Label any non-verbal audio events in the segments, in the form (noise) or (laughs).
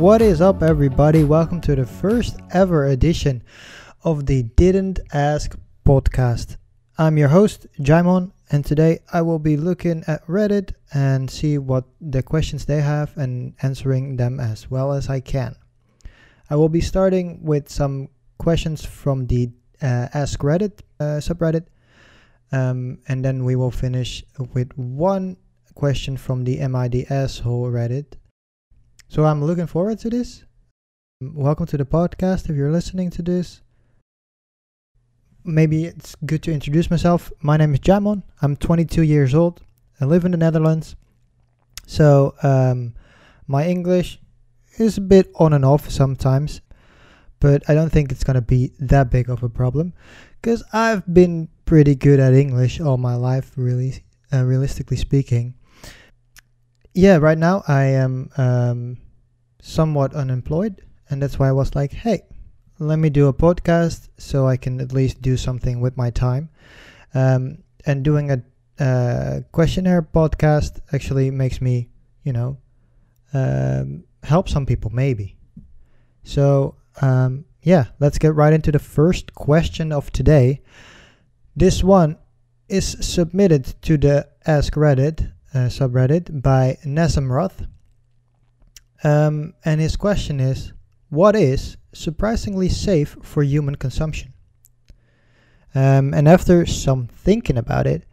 What is up, everybody? Welcome to the first ever edition of the Didn't Ask podcast. I'm your host, Jaimon, and today I will be looking at Reddit and see what the questions they have and answering them as well as I can. I will be starting with some questions from the uh, Ask Reddit uh, subreddit, um, and then we will finish with one question from the MIDS whole Reddit so I'm looking forward to this. Welcome to the podcast if you're listening to this. Maybe it's good to introduce myself. My name is Jamon. I'm 22 years old. I live in the Netherlands. So um, my English is a bit on and off sometimes, but I don't think it's going to be that big of a problem because I've been pretty good at English all my life, really, uh, realistically speaking yeah, right now I am um, somewhat unemployed, and that's why I was like, hey, let me do a podcast so I can at least do something with my time. Um, and doing a uh, questionnaire podcast actually makes me, you know, um, help some people maybe. So, um, yeah, let's get right into the first question of today. This one is submitted to the Ask Reddit subreddit by Nesamroth. Um, and his question is What is surprisingly safe for human consumption? Um, and after some thinking about it,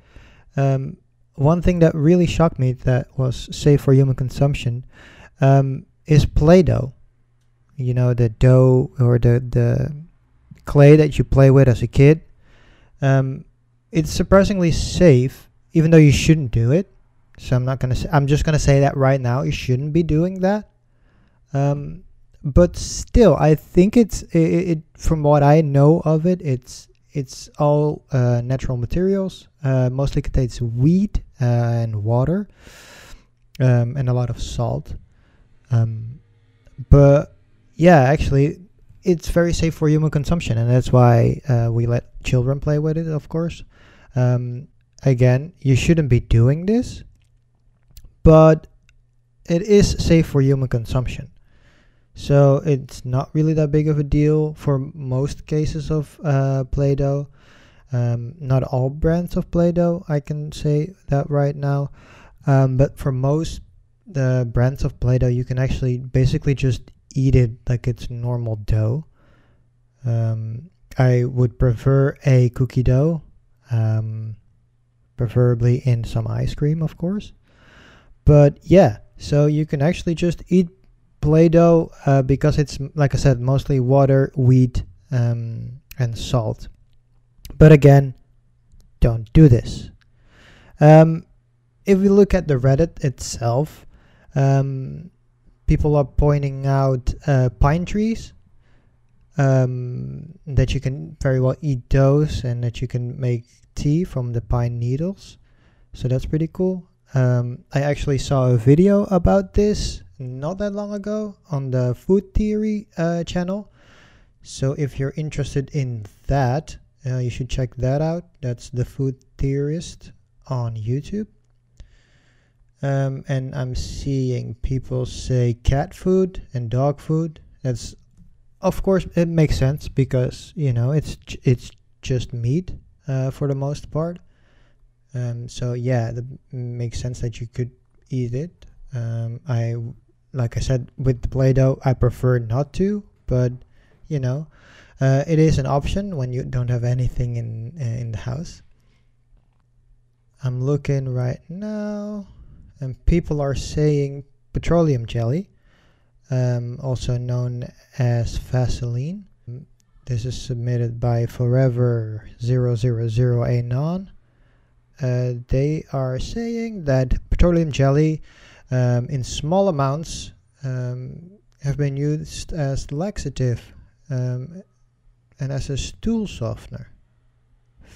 um, one thing that really shocked me that was safe for human consumption um, is Play Doh. You know, the dough or the, the clay that you play with as a kid. Um, it's surprisingly safe, even though you shouldn't do it. So I'm not gonna. Say, I'm just gonna say that right now. You shouldn't be doing that. Um, but still, I think it's it, it, From what I know of it, it's it's all uh, natural materials. Uh, mostly contains wheat uh, and water, um, and a lot of salt. Um, but yeah, actually, it's very safe for human consumption, and that's why uh, we let children play with it. Of course. Um, again, you shouldn't be doing this but it is safe for human consumption. So it's not really that big of a deal for most cases of uh, Play Doh. Um, not all brands of Play Doh, I can say that right now. Um, but for most the brands of Play Doh, you can actually basically just eat it like it's normal dough. Um, I would prefer a cookie dough, um, preferably in some ice cream, of course. But yeah, so you can actually just eat Play-Doh uh, because it's, like I said, mostly water, wheat, um, and salt. But again, don't do this. Um, if we look at the Reddit itself, um, people are pointing out uh, pine trees um, that you can very well eat those and that you can make tea from the pine needles. So that's pretty cool. Um, I actually saw a video about this not that long ago on the Food Theory uh, channel. So if you're interested in that, uh, you should check that out. That's the Food Theorist on YouTube. Um, and I'm seeing people say cat food and dog food. That's, of course, it makes sense because you know it's it's just meat uh, for the most part. Um, so yeah, that makes sense that you could eat it. Um, I, like I said, with the Play-Doh, I prefer not to, but you know, uh, it is an option when you don't have anything in uh, in the house. I'm looking right now, and people are saying petroleum jelly, um, also known as Vaseline. This is submitted by Forever 000 Anon uh, they are saying that petroleum jelly um, in small amounts um, have been used as laxative um, and as a stool softener.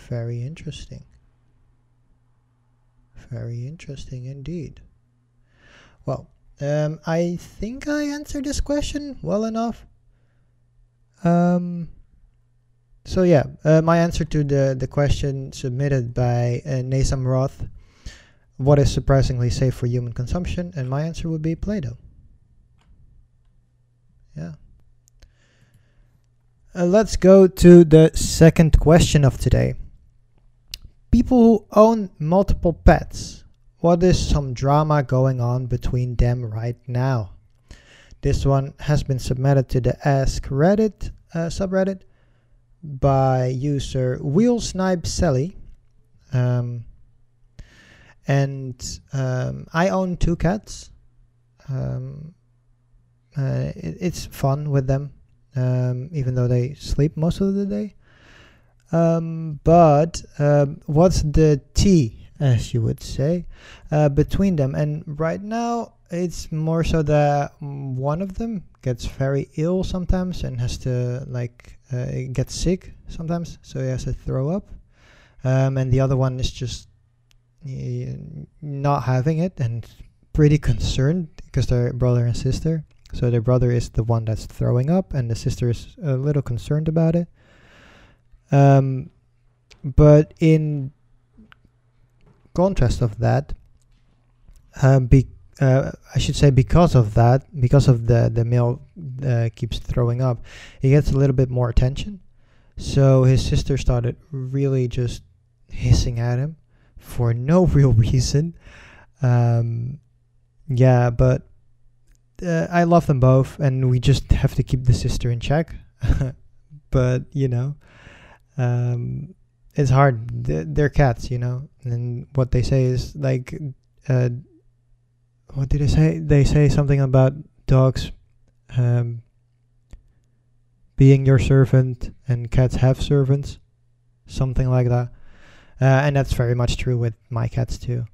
Very interesting. Very interesting indeed. Well, um, I think I answered this question well enough. Um, so yeah, uh, my answer to the, the question submitted by uh, Nasam Roth, what is surprisingly safe for human consumption? And my answer would be Play-Doh. Yeah. Uh, let's go to the second question of today. People who own multiple pets, what is some drama going on between them right now? This one has been submitted to the Ask Reddit uh, subreddit by user Wheel Snipe Sally. Um, and um, I own two cats. Um, uh, it, it's fun with them, um, even though they sleep most of the day. Um, but um, what's the tea, as you would say, uh, between them? And right now, it's more so that one of them gets very ill sometimes and has to like uh, get sick sometimes, so he has to throw up. Um, and the other one is just uh, not having it and pretty concerned because they're brother and sister. So their brother is the one that's throwing up, and the sister is a little concerned about it. Um, but in contrast of that, um, be, uh, I should say because of that, because of the the male uh, keeps throwing up, he gets a little bit more attention. So his sister started really just hissing at him for no (laughs) real reason. Um, yeah, but uh, I love them both, and we just have to keep the sister in check. (laughs) but you know, um, it's hard. They're cats, you know, and what they say is like, uh, what did they say? They say something about dogs um, being your servant, and cats have servants, something like that. Uh, and that's very much true with my cats too.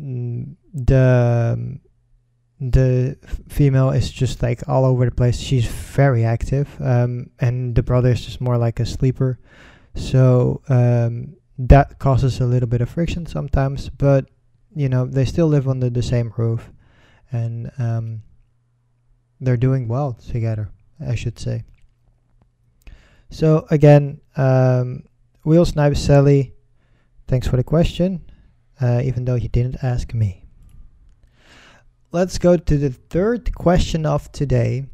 Mm, the the female is just like all over the place. She's very active, um, and the brother is just more like a sleeper. So um, that causes a little bit of friction sometimes, but you know they still live under the same roof, and um, they're doing well together, I should say. So again, um, Wheel Snipe Sally, thanks for the question, uh, even though you didn't ask me let's go to the third question of today.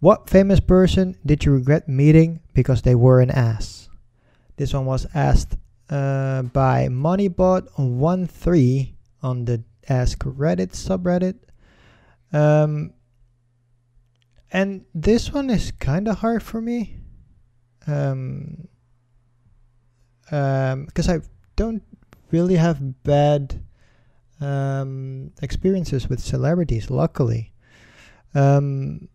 What famous person did you regret meeting because they were an ass? This one was asked uh, by Moneybot13 on the Ask Reddit subreddit. Um, and this one is kind of hard for me. Um, um, because I don't really have bad um, experiences with celebrities, luckily. Um,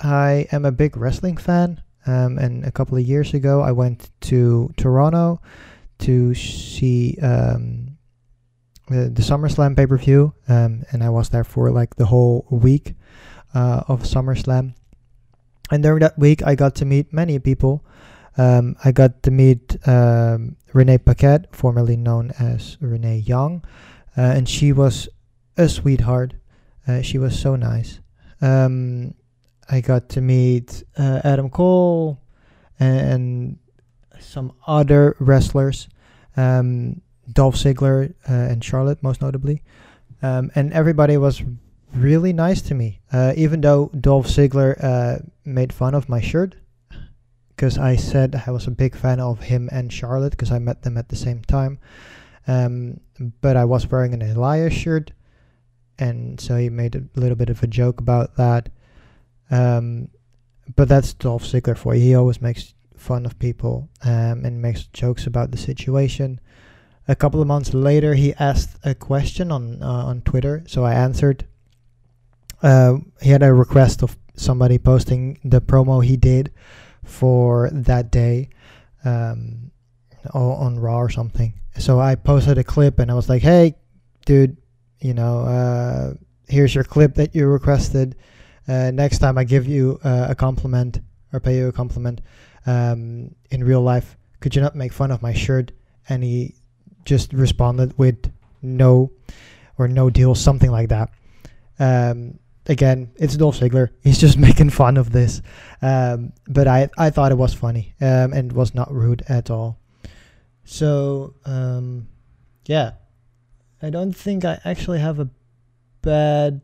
I am a big wrestling fan, um, and a couple of years ago, I went to Toronto to see um, the, the SummerSlam pay per view, um, and I was there for like the whole week uh, of SummerSlam. And during that week, I got to meet many people. Um, I got to meet um, Renee Paquette, formerly known as Renee Young uh, and she was a sweetheart. Uh, she was so nice. Um, I got to meet uh, Adam Cole and some other wrestlers, um, Dolph Ziggler uh, and Charlotte, most notably. Um, and everybody was really nice to me, uh, even though Dolph Ziggler uh, made fun of my shirt. Because I said I was a big fan of him and Charlotte because I met them at the same time. Um, but I was wearing an Elias shirt, and so he made a little bit of a joke about that. Um, but that's Dolph Ziggler for you. He always makes fun of people um, and makes jokes about the situation. A couple of months later, he asked a question on uh, on Twitter, so I answered. Uh, he had a request of somebody posting the promo he did for that day um, on Raw or something, so I posted a clip and I was like, hey, dude, you know, uh, here's your clip that you requested. Uh, next time I give you uh, a compliment or pay you a compliment um, in real life, could you not make fun of my shirt? And he just responded with no or no deal, something like that. Um, again, it's Dolph Ziggler. He's just (laughs) making fun of this. Um, but I, I thought it was funny um, and was not rude at all. So, um, yeah, I don't think I actually have a bad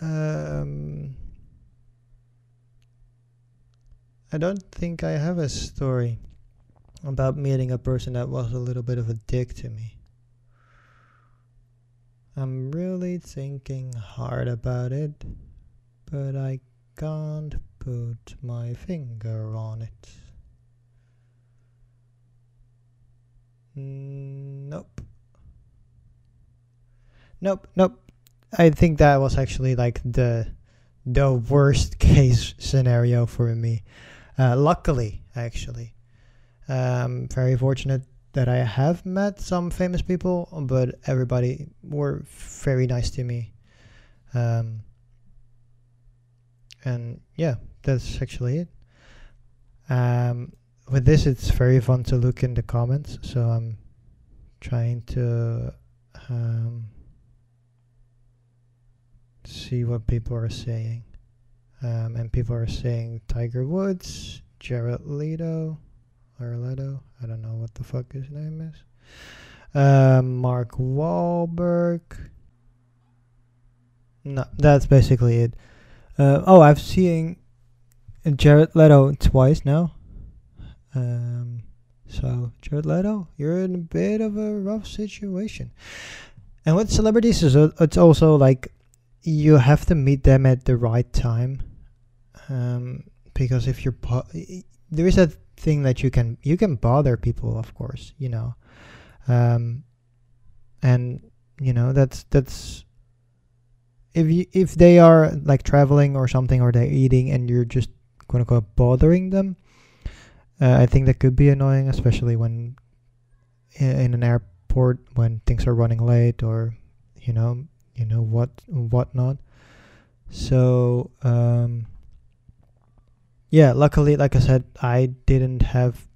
Um, I don't think I have a story about meeting a person that was a little bit of a dick to me. I'm really thinking hard about it, but I can't put my finger on it. Nope. Nope, nope. I think that was actually like the the worst (laughs) case scenario for me. Uh, luckily, actually, um, very fortunate that I have met some famous people, but everybody were very nice to me. Um, and yeah, that's actually it. Um, with this, it's very fun to look in the comments, so I'm trying to um, see what people are saying. Um, and people are saying Tiger Woods, Jared Leto, or Leto, I don't know what the fuck his name is. Um, Mark Wahlberg. No, that's basically it. Uh, oh, I've seen Jared Leto twice now. Um, so Jared Leto, you're in a bit of a rough situation. And with celebrities, it's also like you have to meet them at the right time. Um, because if you're po- there is a thing that you can you can bother people, of course, you know, um, and you know that's that's if you if they are like traveling or something or they're eating and you're just quote unquote bothering them uh, I think that could be annoying, especially when in an airport when things are running late or you know you know what whatnot. So um, yeah, luckily, like I said, I didn't have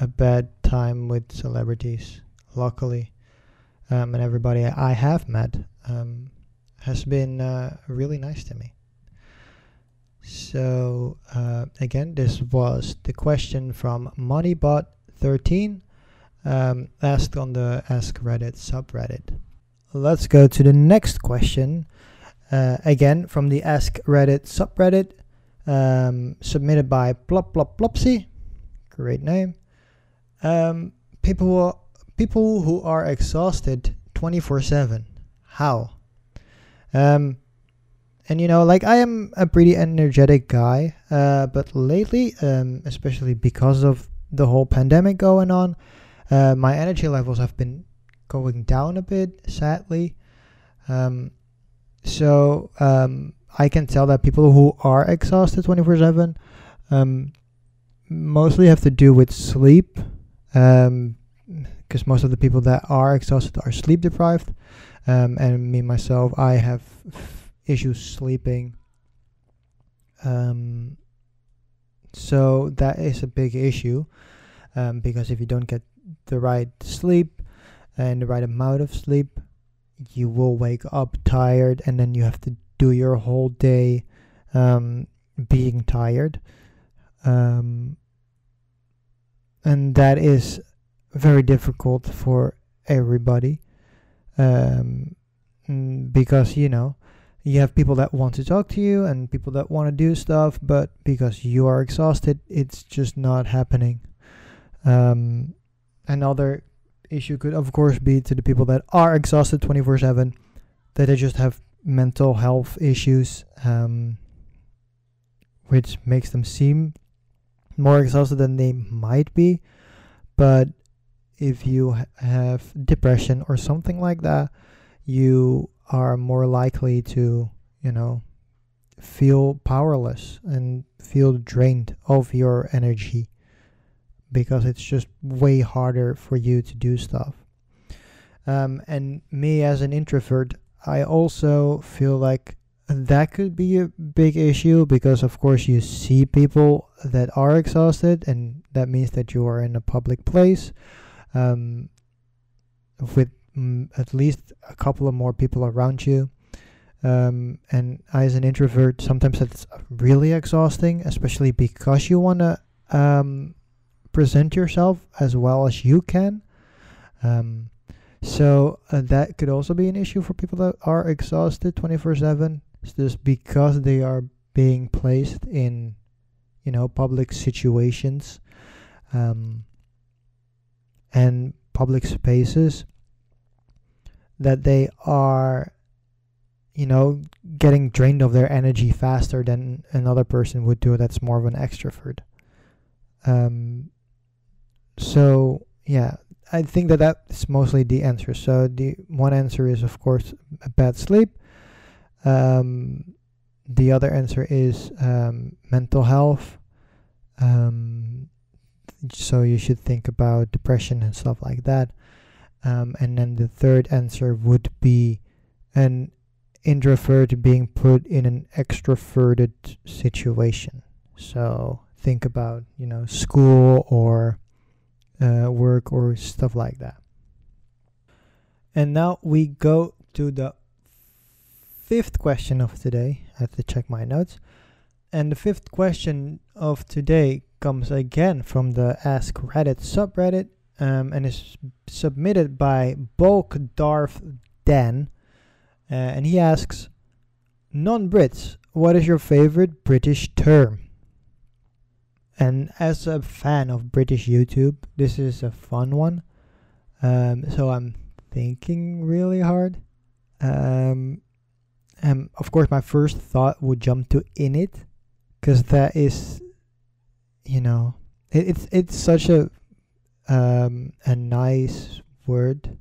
a bad time with celebrities. Luckily, um, and everybody I have met um, has been uh, really nice to me. So uh, again, this was the question from Moneybot13 um, asked on the Ask Reddit subreddit. Let's go to the next question. Uh, again, from the Ask Reddit subreddit, um, submitted by Plop Plop Plopsy. Great name. Um, people, people who are exhausted 24 7. How? Um, and you know like i am a pretty energetic guy uh, but lately um, especially because of the whole pandemic going on uh, my energy levels have been going down a bit sadly um, so um, i can tell that people who are exhausted 24 7 um, mostly have to do with sleep because um, most of the people that are exhausted are sleep deprived um, and me myself i have issues sleeping. So that is a big issue because if you don't get the right sleep and the right amount of sleep, you will wake up tired and then you have to do your whole day um, being tired. Um, and that is very difficult for everybody um, mm, because, you know, you have people that want to talk to you and people that want to do stuff, but because you are exhausted, it's just not happening. Um, another issue could, of course, be to the people that are exhausted 24 7, that they just have mental health issues, um, which makes them seem more exhausted than they might be. But if you ha- have depression or something like that, you are more likely to, you know, feel powerless and feel drained of your energy because it's just way harder for you to do stuff. Um, and me as an introvert, I also feel like that could be a big issue because, of course, you see people that are exhausted, and that means that you are in a public place um, with mm, at least a couple of more people around you. Um, and as an introvert, sometimes it's really exhausting, especially because you want to um, present yourself as well as you can. Um, so uh, that could also be an issue for people that are exhausted 24 7. just because they are being placed in, you know, public situations, um, and public spaces, that they are, you know, getting drained of their energy faster than another person would do that's more of an extrovert. Um, so yeah, I think that that's mostly the answer. So the one answer is of course a bad sleep. Um, the other answer is um, mental health. Um, so you should think about depression and stuff like that. Um, and then the third answer would be an introvert being put in an extroverted situation. So think about you know school or uh, work or stuff like that. And now we go to the fifth question of today. I have to check my notes. And the fifth question of today comes again from the Ask Reddit subreddit um, and is submitted by Bulk Darth Dan. Uh, and he asks Non Brits, what is your favorite British term? And as a fan of British YouTube, this is a fun one. Um, so I'm thinking really hard. Um, and of course, my first thought would jump to innit, because that is, you know, it, it's it's such a um, a nice word,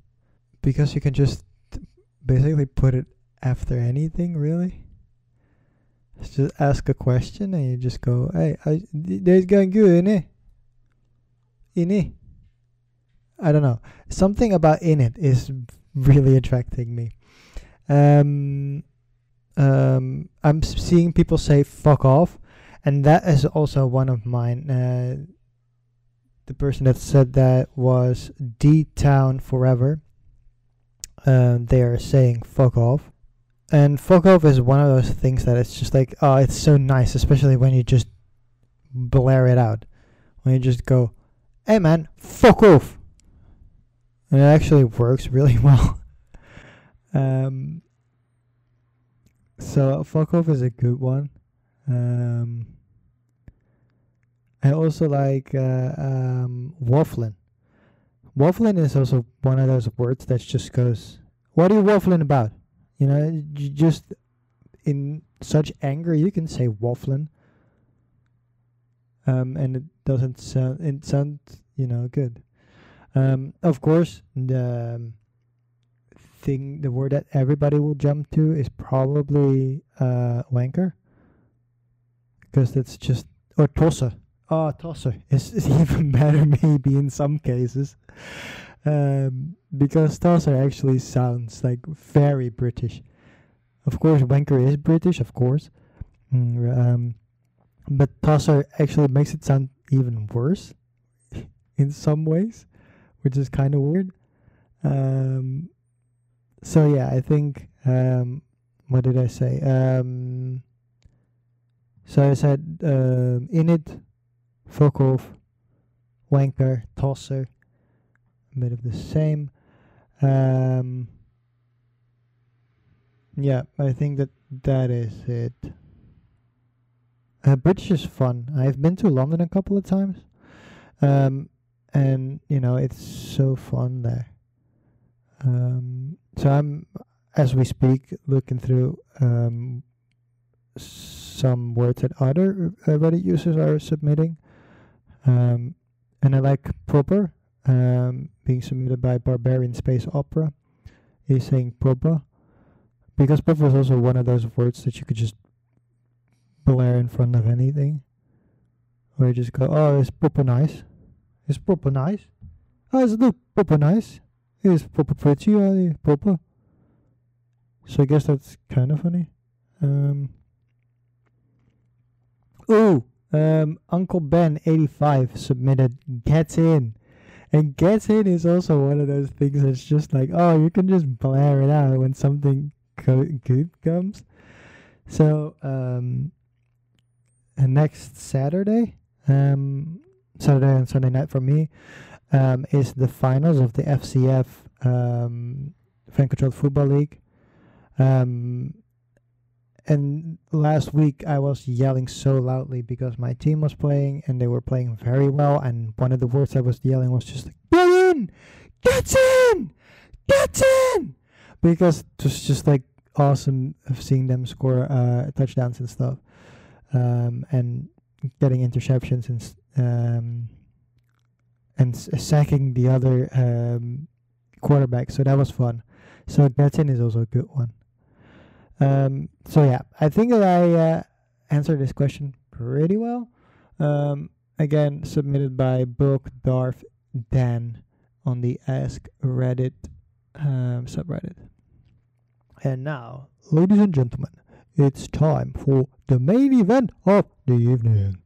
because you can just basically put it after anything, really just ask a question and you just go, hey, I, there's going good, innit? Innit? I don't know. Something about innit is really attracting me. Um, um, I'm seeing people say fuck off, and that is also one of mine. Uh, the person that said that was D Town Forever. Um, they are saying fuck off. And fuck off is one of those things that it's just like, oh, it's so nice, especially when you just blare it out. When you just go, hey man, fuck off. And it actually works (laughs) really well. um, so fuck off is a good one. Um, I also like uh, um, waffling. Waffling is also one of those words that just goes, what are you waffling about? You know, just in such anger, you can say waffling. Um, and it doesn't sound, it sounds, you know, good. Um, of course, the um, thing, the word that everybody will jump to is probably uh, wanker. Because that's just, or tosser. Oh, tosser is, is (laughs) even better, maybe in some cases um, because Tosser actually sounds like very British. Of course, Wanker is British, of course, mm, um, but Tosser actually makes it sound even worse (laughs) in some ways, which is kind of weird. Um, so yeah, I think um, what did I say? Um, so I said um, innit, fuck off, wanker, tosser, bit of the same. Um, yeah, I think that that is it. Uh, British is fun. I've been to London a couple of times, um, and you know it's so fun there. Um, so I'm, as we speak, looking through um, some words that other uh, Reddit users are submitting, um, and I like proper um, being submitted by Barbarian Space Opera. is saying proper. Because proper is also one of those words that you could just blare in front of anything. Or you just go, oh, it's proper nice. It's proper nice. Oh, it's look proper nice. It's proper pretty, uh, proper. So I guess that's kind of funny. Um, ooh, um, Uncle Ben 85 submitted Get In. And get in is also one of those things that's just like, oh, you can just blare it out when something co- good comes. So, um, next Saturday, um, Saturday and Sunday night for me, um, is the finals of the FCF um, Fan Controlled Football League. Um, and last week I was yelling so loudly because my team was playing and they were playing very well. And one of the words I was yelling was just like, "Get in, get in, get in," because it was just like awesome of seeing them score uh, touchdowns and stuff, um, and getting interceptions and um, and sacking the other um, quarterback. So that was fun. So get in is also a good one. Um, so yeah, I think that I uh, answered this question pretty well. Um, again, submitted by Book Darth Dan on the Ask Reddit um, subreddit. And now, ladies and gentlemen, it's time for the main event of the evening.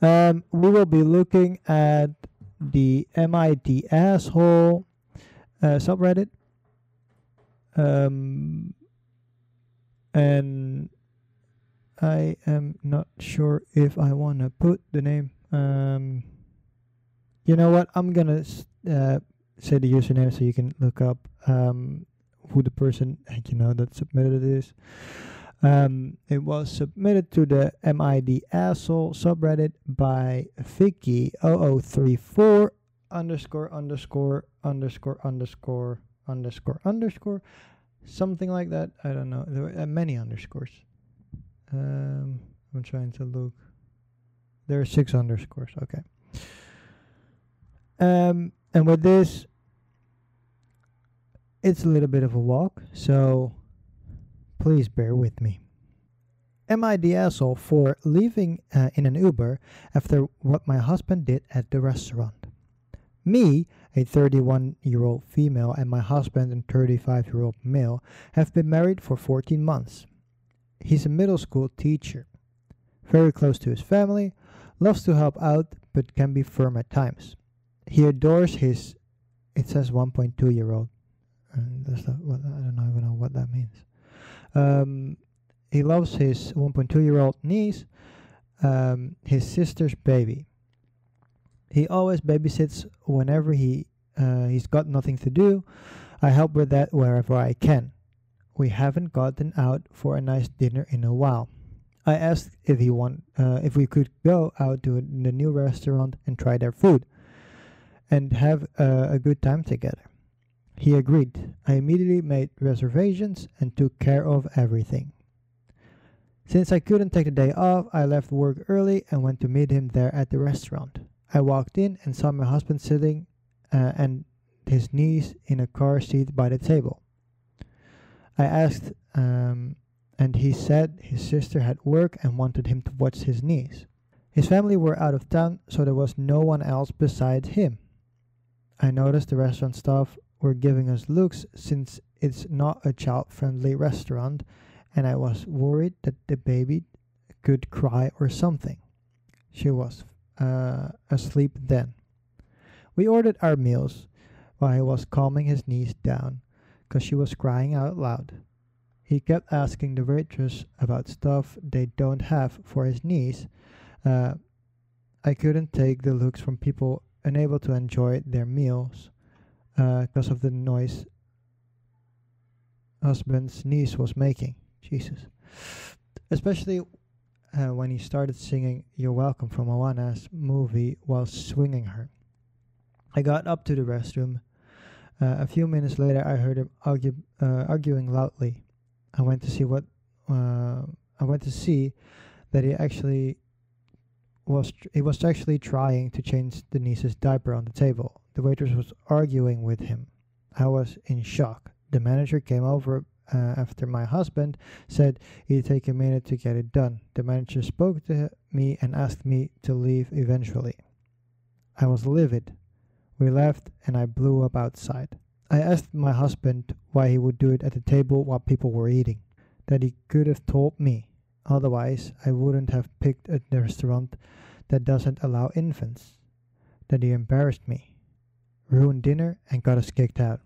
Um, we will be looking at the MID asshole uh, subreddit. Um, and I am not sure if I want to put the name. Um, you know what? I'm gonna uh, say the username so you can look up um, who the person you know that submitted it is. Um, it was submitted to the MID asshole subreddit by Vicky0034 underscore underscore underscore underscore underscore underscore something like that. I don't know. There were uh, many underscores. Um, I'm trying to look. There are six underscores. Okay. Um, and with this, it's a little bit of a walk, so please bear with me. Am I the asshole for leaving uh, in an Uber after what my husband did at the restaurant? Me, a 31 year old female, and my husband, a 35 year old male, have been married for 14 months. He's a middle school teacher, very close to his family, loves to help out, but can be firm at times. He adores his, it says 1.2 year old. And that's not what, I don't even know what that means. Um, he loves his 1.2 year old niece, um, his sister's baby. He always babysits whenever he uh, he's got nothing to do. I help with that wherever I can. We haven't gotten out for a nice dinner in a while. I asked if he want uh, if we could go out to the new restaurant and try their food and have uh, a good time together. He agreed. I immediately made reservations and took care of everything. Since I couldn't take the day off, I left work early and went to meet him there at the restaurant. I walked in and saw my husband sitting uh, and his niece in a car seat by the table. I asked, um, and he said his sister had work and wanted him to watch his niece. His family were out of town, so there was no one else besides him. I noticed the restaurant staff were giving us looks since it's not a child friendly restaurant, and I was worried that the baby could cry or something. She was uh, asleep then. We ordered our meals while he was calming his niece down because she was crying out loud. He kept asking the waitress about stuff they don't have for his niece. Uh, I couldn't take the looks from people unable to enjoy their meals because uh, of the noise husband's niece was making. Jesus. Especially uh, when he started singing You're Welcome from Moana's movie while swinging her. I got up to the restroom. Uh, a few minutes later, I heard him argue, uh, arguing loudly. I went to see what uh, I went to see that he actually was tr- he was actually trying to change the niece's diaper on the table. The waitress was arguing with him. I was in shock. The manager came over uh, after my husband said he'd take a minute to get it done. The manager spoke to me and asked me to leave eventually. I was livid. We left and I blew up outside. I asked my husband why he would do it at the table while people were eating. That he could have told me. Otherwise, I wouldn't have picked a restaurant that doesn't allow infants. That he embarrassed me, ruined dinner, and got us kicked out.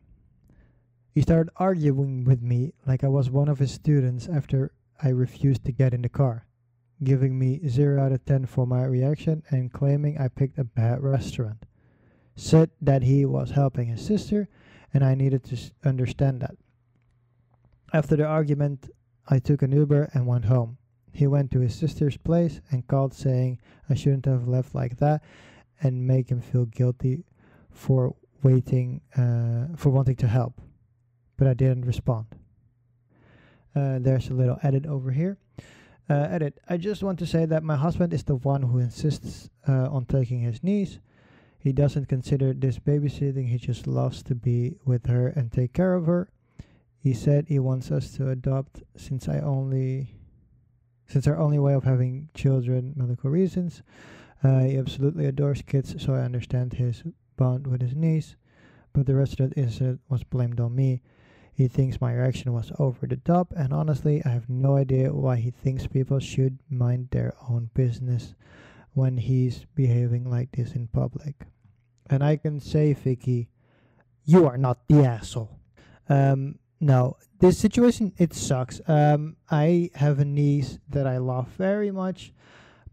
He started arguing with me like I was one of his students after I refused to get in the car, giving me 0 out of 10 for my reaction and claiming I picked a bad restaurant. Said that he was helping his sister and I needed to understand that. After the argument, I took an Uber and went home. He went to his sister's place and called saying I shouldn't have left like that and make him feel guilty for waiting uh, for wanting to help. But I didn't respond. Uh, there's a little edit over here. Uh, edit. I just want to say that my husband is the one who insists uh, on taking his niece. He doesn't consider this babysitting, he just loves to be with her and take care of her. He said he wants us to adopt since I only since our only way of having children medical reasons. Uh, he absolutely adores kids, so I understand his bond with his niece, but the rest of the incident was blamed on me. He thinks my reaction was over the top, and honestly, I have no idea why he thinks people should mind their own business when he's behaving like this in public. And I can say, Vicky, you are not the asshole. Um, no, this situation it sucks. Um, I have a niece that I love very much,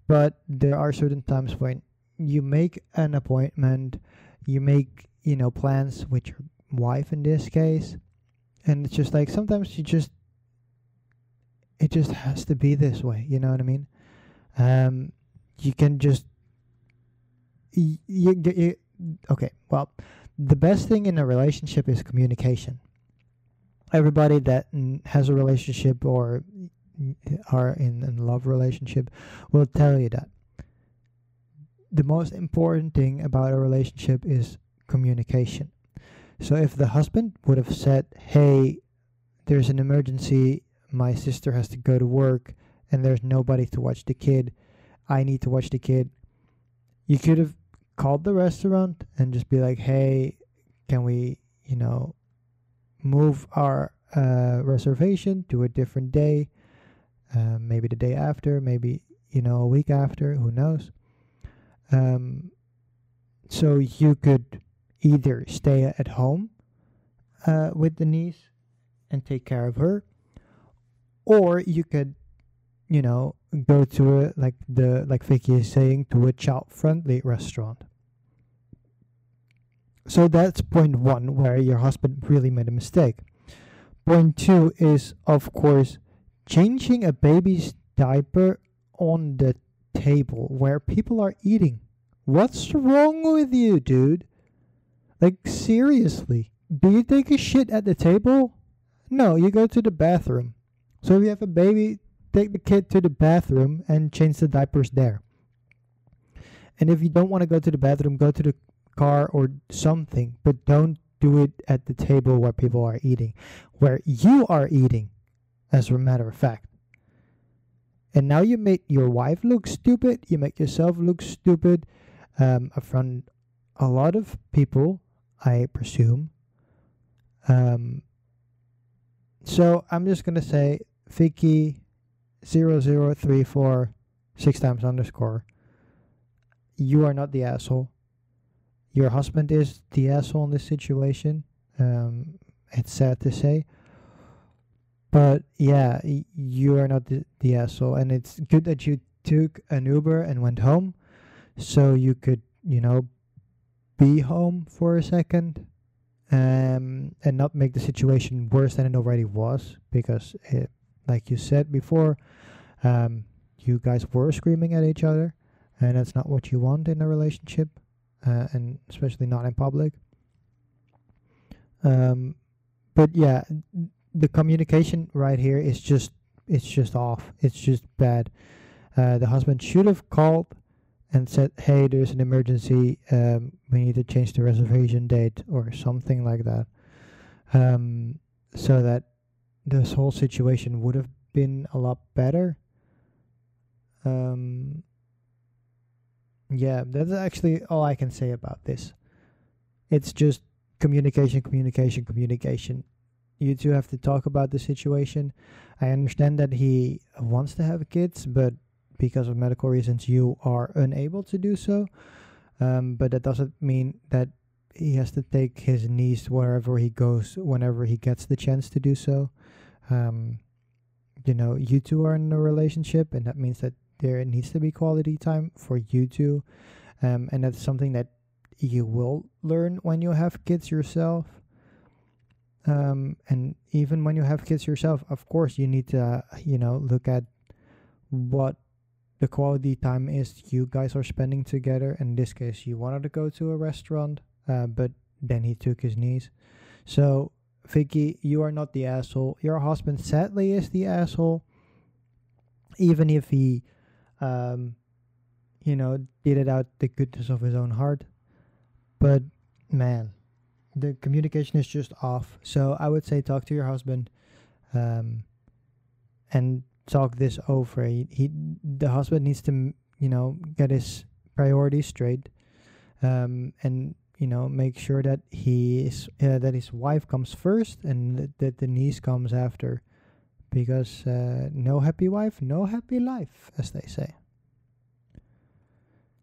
but there are certain times when you make an appointment, you make you know plans with your wife in this case, and it's just like sometimes you just it just has to be this way. You know what I mean? Um, you can just you, you, you okay. Well, the best thing in a relationship is communication everybody that has a relationship or are in a love relationship will tell you that the most important thing about a relationship is communication. So if the husband would have said, "Hey, there's an emergency. My sister has to go to work and there's nobody to watch the kid. I need to watch the kid." You could have called the restaurant and just be like, "Hey, can we, you know, move our uh, reservation to a different day, uh, maybe the day after, maybe you know a week after, who knows. Um, so you could either stay at home uh, with the niece and take care of her, or you could, you know, go to a like the like Vicky is saying to a child friendly restaurant. So that's point one, where your husband really made a mistake. Point two is, of course, changing a baby's diaper on the table where people are eating. What's wrong with you, dude? Like, seriously. Do you take a shit at the table? No, you go to the bathroom. So if you have a baby, take the kid to the bathroom and change the diapers there. And if you don't want to go to the bathroom, go to the car or something, but don't do it at the table where people are eating, where you are eating, as a matter of fact. And now you make your wife look stupid, you make yourself look stupid um, from a lot of people, I presume. Um, so I'm just say Vicky zero zero three four six times underscore. You are not the asshole your husband is the asshole in this situation. Um, it's sad to say, but yeah, you are not the, the asshole, and it's good that you took an Uber and went home, so you could, you know, be home for a second, um, and not make the situation worse than it already was, because it, like you said before, um, you guys were screaming at each other, and that's not what you want in a relationship uh, and especially not in public. Um, but yeah, the communication right here is just it's just off. It's just bad. Uh, the husband should have called and said, "Hey, there's an emergency. Um, we need to change the reservation date or something like that," um, so that this whole situation would have been a lot better. Um, yeah, that's actually all I can say about this. It's just communication, communication, communication. You two have to talk about the situation. I understand that he wants to have kids, but because of medical reasons, you are unable to do so. Um, but that doesn't mean that he has to take his niece wherever he goes, whenever he gets the chance to do so. Um, you know, you two are in a relationship, and that means that there needs to be quality time for you two um, and that's something that you will learn when you have kids yourself Um, and even when you have kids yourself, of course, you need to, uh, you know, look at what the quality time is you guys are spending together. In this case, you wanted to go to a restaurant, uh, but then he took his niece. So, Vicky, you are not the asshole. Your husband sadly is the asshole. Even if he, um, you know, did it out the goodness of his own heart. But man, the communication is just off. So I would say talk to your husband, um, and talk this over. He, he the husband needs to, you know, get his priorities straight, um, and you know, make sure that he is uh, that his wife comes first and that the niece comes after, because uh, no happy wife, no happy life, as they say.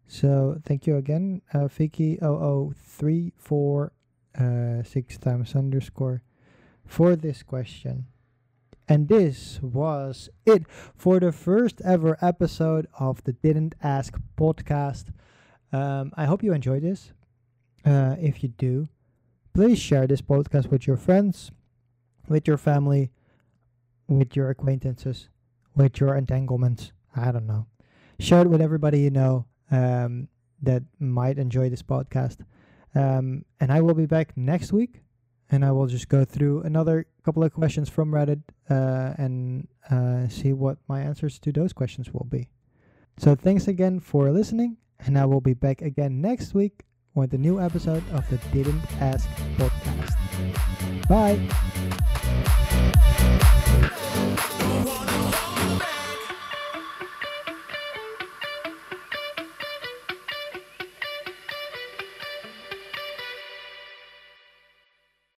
So thank you again, uh, Vicky 0034 uh, six times underscore for this question. And this was it for the first ever episode of the Didn't Ask podcast. Um, I hope you enjoyed this. Uh, if you do, please share this podcast with your friends, with your family, with your acquaintances, with your entanglements. I don't know. Share it with everybody you know um, that might enjoy this podcast. Um, and I will be back next week and I will just go through another couple of questions from Reddit uh, and uh, see what my answers to those questions will be. So thanks again for listening, and I will be back again next week with a new episode of the Didn't Ask podcast. Bye.